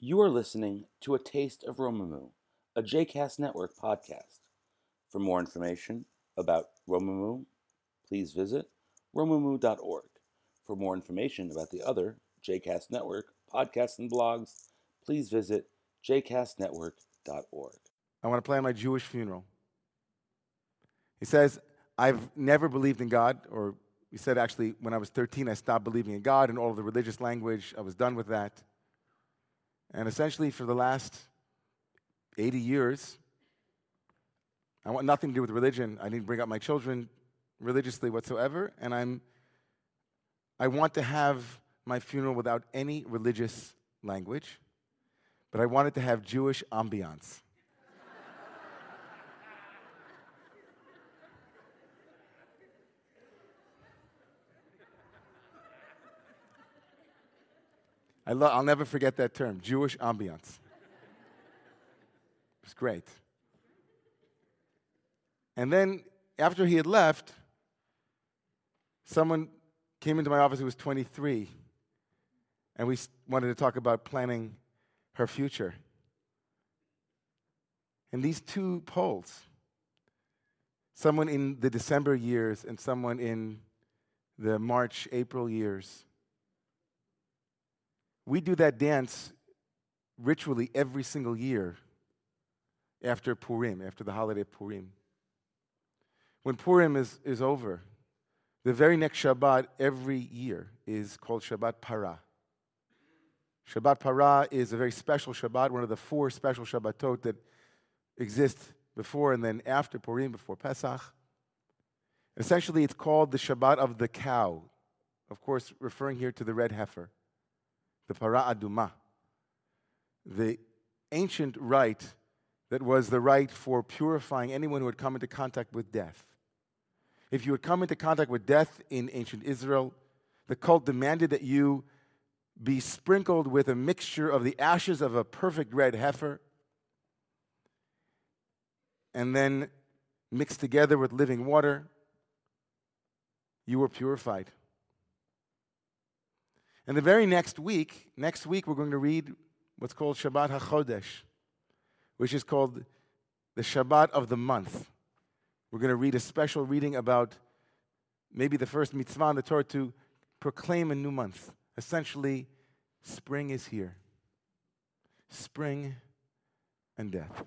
You are listening to A Taste of Romemu, a JCast Network podcast. For more information about Romemu, please visit romemu.org. For more information about the other JCast Network podcasts and blogs, please visit jcastnetwork.org. I want to plan my Jewish funeral. He says, I've never believed in God, or he said actually, when I was 13, I stopped believing in God and all of the religious language. I was done with that. And essentially, for the last 80 years, I want nothing to do with religion. I didn't bring up my children religiously whatsoever, and I'm, I want to have my funeral without any religious language, but I want it to have Jewish ambiance. I lo- I'll never forget that term, Jewish ambiance. It's great. And then after he had left, someone came into my office who was 23, and we wanted to talk about planning her future. And these two poles, someone in the December years and someone in the March, April years, we do that dance ritually every single year after Purim, after the holiday of Purim. When Purim is, is over, the very next Shabbat every year is called Shabbat Para. Shabbat Para is a very special Shabbat, one of the four special Shabbatot that exist before and then after Purim, before Pesach. Essentially, it's called the Shabbat of the cow, of course, referring here to the red heifer the para aduma, the ancient rite that was the rite for purifying anyone who had come into contact with death. If you had come into contact with death in ancient Israel, the cult demanded that you be sprinkled with a mixture of the ashes of a perfect red heifer and then mixed together with living water. You were purified. And the very next week, next week, we're going to read what's called Shabbat HaChodesh, which is called the Shabbat of the month. We're going to read a special reading about maybe the first mitzvah in the Torah to proclaim a new month. Essentially, spring is here. Spring and death.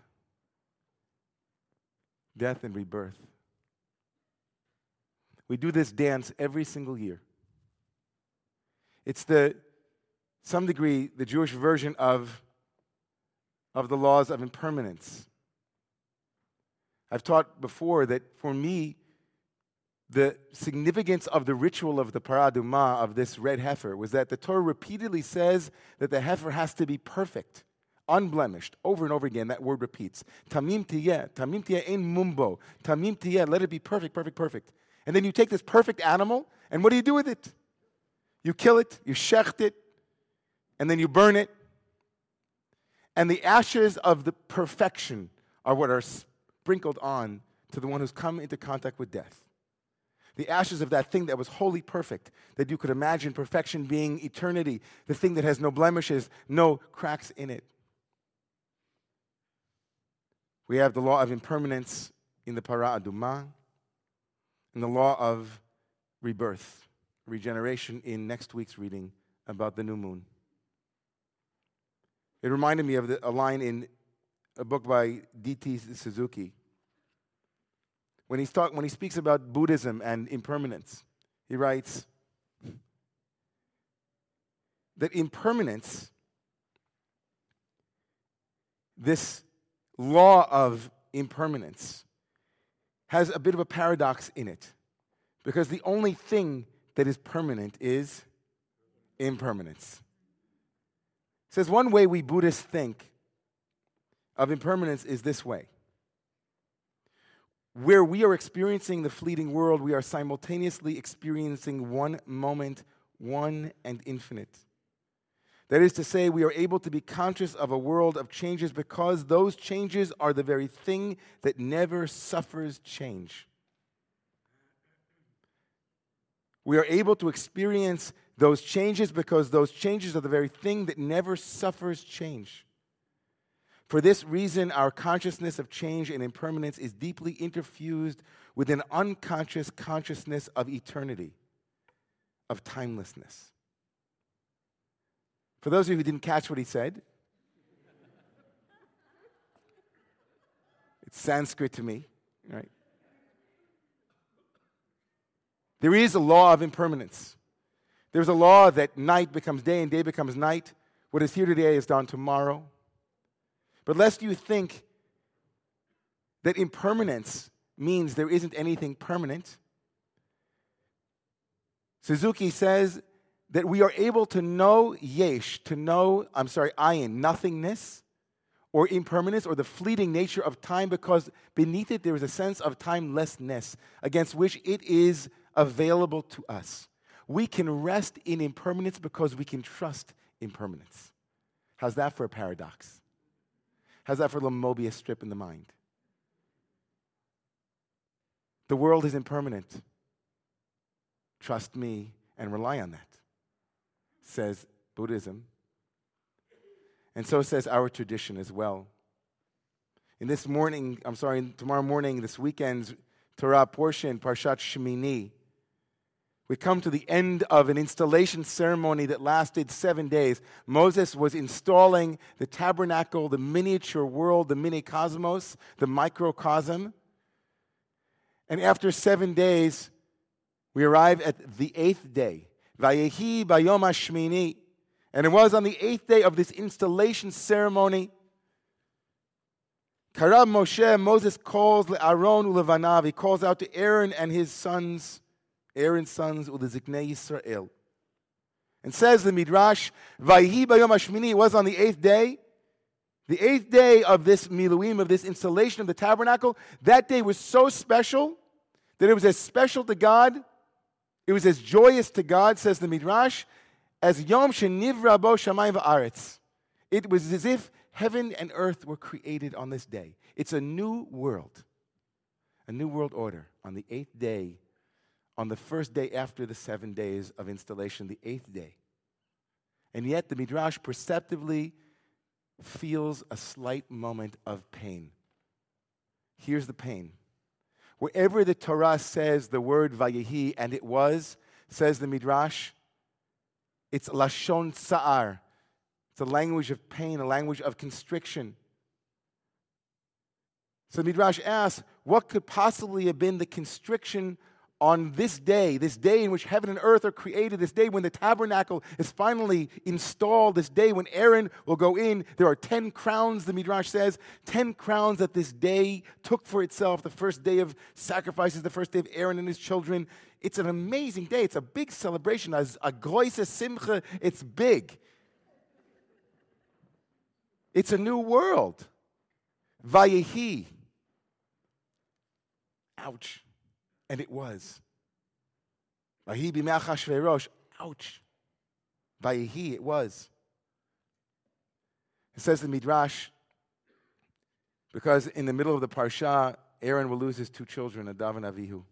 Death and rebirth. We do this dance every single year. It's the, some degree, the Jewish version of, of the laws of impermanence. I've taught before that for me, the significance of the ritual of the paraduma, of this red heifer, was that the Torah repeatedly says that the heifer has to be perfect, unblemished, over and over again. That word repeats. Tamim tiyeh, tamim tiyeh in mumbo, tamim tiyeh, let it be perfect, perfect, perfect. And then you take this perfect animal, and what do you do with it? You kill it, you shecht it, and then you burn it. And the ashes of the perfection are what are sprinkled on to the one who's come into contact with death. The ashes of that thing that was wholly perfect, that you could imagine perfection being eternity, the thing that has no blemishes, no cracks in it. We have the law of impermanence in the para aduma, and the law of rebirth regeneration in next week's reading about the new moon. It reminded me of the, a line in a book by D.T. Suzuki. When, he's talk, when he speaks about Buddhism and impermanence, he writes that impermanence, this law of impermanence, has a bit of a paradox in it. Because the only thing that is permanent is impermanence. It says one way we Buddhists think of impermanence is this way. Where we are experiencing the fleeting world, we are simultaneously experiencing one moment, one and infinite. That is to say, we are able to be conscious of a world of changes because those changes are the very thing that never suffers change. We are able to experience those changes because those changes are the very thing that never suffers change. For this reason, our consciousness of change and impermanence is deeply interfused with an unconscious consciousness of eternity, of timelessness. For those of you who didn't catch what he said, it's Sanskrit to me, right? There is a law of impermanence. There's a law that night becomes day and day becomes night. What is here today is gone tomorrow. But lest you think that impermanence means there isn't anything permanent, Suzuki says that we are able to know yesh, to know, I'm sorry, ayin, nothingness, or impermanence, or the fleeting nature of time, because beneath it there is a sense of timelessness against which it is available to us. We can rest in impermanence because we can trust impermanence. How's that for a paradox? How's that for a little Mobius strip in the mind? The world is impermanent. Trust me and rely on that, says Buddhism. And so says our tradition as well. In this morning, I'm sorry, tomorrow morning, this weekend's Torah portion, Parshat Shemini, we come to the end of an installation ceremony that lasted seven days. Moses was installing the tabernacle, the miniature world, the mini cosmos, the microcosm. And after seven days, we arrive at the eighth day. Vayehi bayom hashmini. And it was on the eighth day of this installation ceremony. Karab Moshe, Moses calls Aaron ulevanav. He calls out to Aaron and his sons Aaron's sons Uliziknei Yisrael. And says the Midrash, Vayhi Bayom it was on the eighth day, the eighth day of this Miluim, of this installation of the tabernacle. That day was so special that it was as special to God, it was as joyous to God, says the Midrash, as Yom Shenivra Bo Shamayim Va'aretz. It was as if heaven and earth were created on this day. It's a new world, a new world order on the eighth day on the first day after the seven days of installation, the eighth day. And yet the Midrash perceptibly feels a slight moment of pain. Here's the pain. Wherever the Torah says the word Vayehi, and it was, says the Midrash, it's Lashon Tza'ar. It's a language of pain, a language of constriction. So the Midrash asks, what could possibly have been the constriction on this day, this day in which heaven and earth are created, this day when the tabernacle is finally installed, this day when Aaron will go in, there are 10 crowns, the Midrash says, 10 crowns that this day took for itself, the first day of sacrifices, the first day of Aaron and his children. It's an amazing day. It's a big celebration. As a goisa simcha, it's big. It's a new world. Vayehi. Ouch. And it was. Ouch. Vayihi, it was. It says in Midrash, because in the middle of the parsha, Aaron will lose his two children, Nadav and Avihu.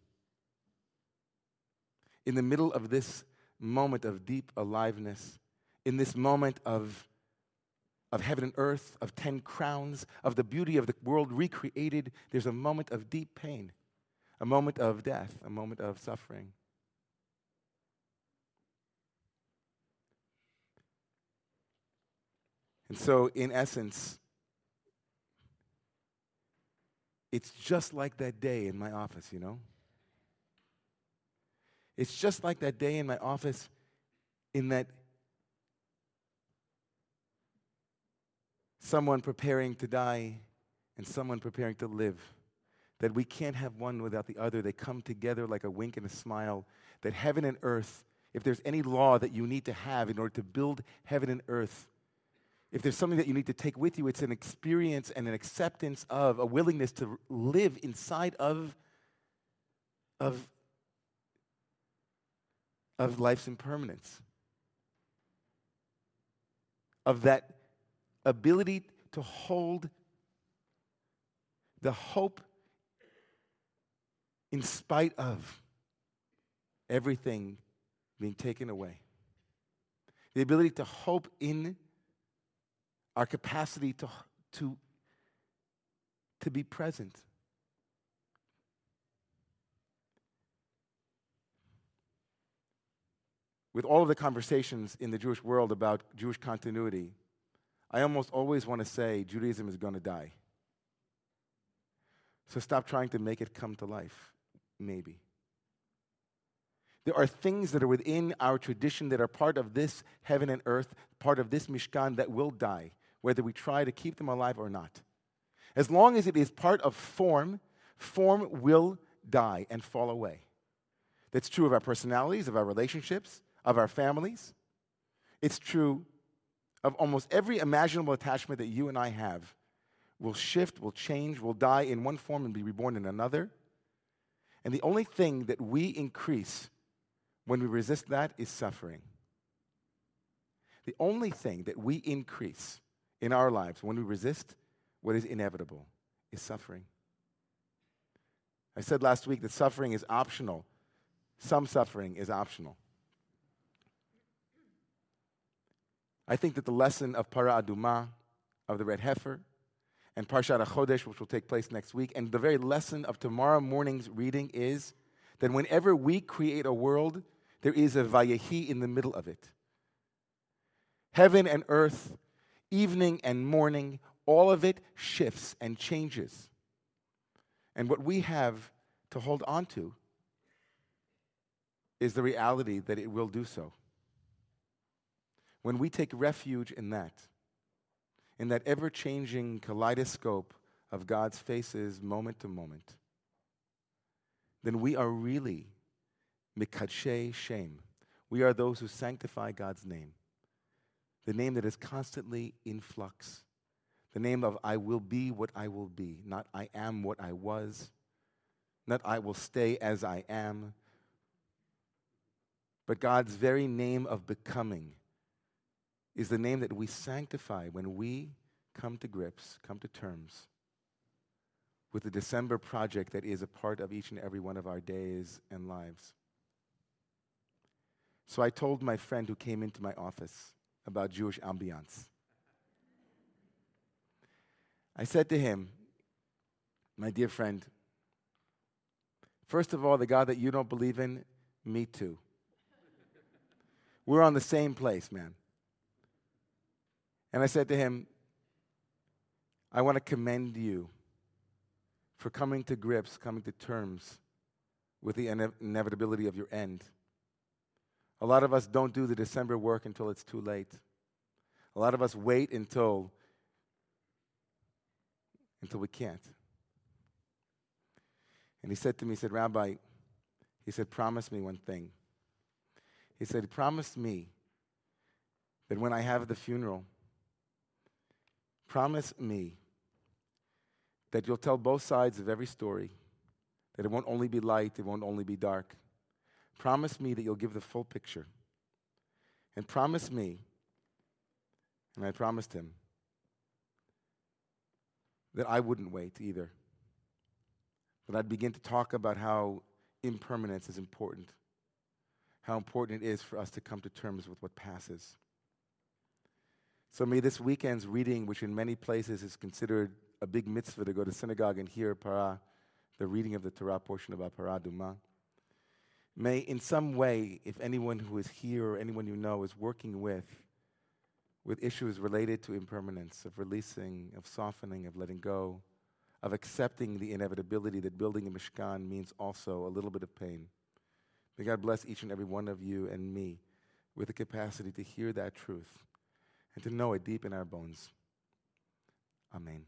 In the middle of this moment of deep aliveness, in this moment of, of heaven and earth, of ten crowns, of the beauty of the world recreated, there's a moment of deep pain a moment of death, a moment of suffering. And so, in essence, it's just like that day in my office, you know? It's just like that day in my office, in that someone preparing to die and someone preparing to live that we can't have one without the other. They come together like a wink and a smile. That heaven and earth, if there's any law that you need to have in order to build heaven and earth, if there's something that you need to take with you, it's an experience and an acceptance of, a willingness to live inside of, of, of life's impermanence, of that ability to hold the hope in spite of. everything being taken away. The ability to hope in our capacity to, to, to be present. With all of the conversations in the Jewish world about Jewish continuity, I almost always want to say Judaism is going to die. So stop trying to make it come to life, maybe. There are things that are within our tradition that are part of this heaven and earth, part of this Mishkan that will die, whether we try to keep them alive or not. As long as it is part of form, form will die and fall away. That's true of our personalities, of our relationships, of our families. It's true of almost every imaginable attachment that you and I have will shift, will change, will die in one form and be reborn in another. And the only thing that we increase when we resist that is suffering. The only thing that we increase in our lives when we resist what is inevitable is suffering. I said last week that suffering is optional. Some suffering is optional. I think that the lesson of Para Aduma, of the red heifer, and Parshat HaChodesh, which will take place next week, and the very lesson of tomorrow morning's reading is that whenever we create a world, there is a Vayehi in the middle of it. Heaven and earth, evening and morning, all of it shifts and changes. And what we have to hold on to is the reality that it will do so when we take refuge in that, in that ever changing kaleidoscope of God's faces moment to moment, then we are really mikadshe shem. We are those who sanctify God's name, the name that is constantly in flux, the name of I will be what I will be, not I am what I was, not I will stay as I am, but God's very name of becoming is the name that we sanctify when we come to grips, come to terms with the December project that is a part of each and every one of our days and lives. So I told my friend who came into my office about Jewish ambiance. I said to him, my dear friend, first of all, the God that you don't believe in, me too. We're on the same place, man. And I said to him, I want to commend you for coming to grips, coming to terms with the ine- inevitability of your end. A lot of us don't do the December work until it's too late. A lot of us wait until until we can't. And he said to me, he said, Rabbi, he said, promise me one thing. He said, promise me that when I have the funeral, Promise me that you'll tell both sides of every story, that it won't only be light, it won't only be dark. Promise me that you'll give the full picture. And promise me, and I promised him, that I wouldn't wait either. That I'd begin to talk about how impermanence is important, how important it is for us to come to terms with what passes. So may this weekend's reading, which in many places is considered a big mitzvah to go to synagogue and hear para, the reading of the Torah portion of Para Duma, may in some way, if anyone who is here or anyone you know is working with, with issues related to impermanence, of releasing, of softening, of letting go, of accepting the inevitability that building a Mishkan means also a little bit of pain. May God bless each and every one of you and me with the capacity to hear that truth and to know it deep in our bones. Amen.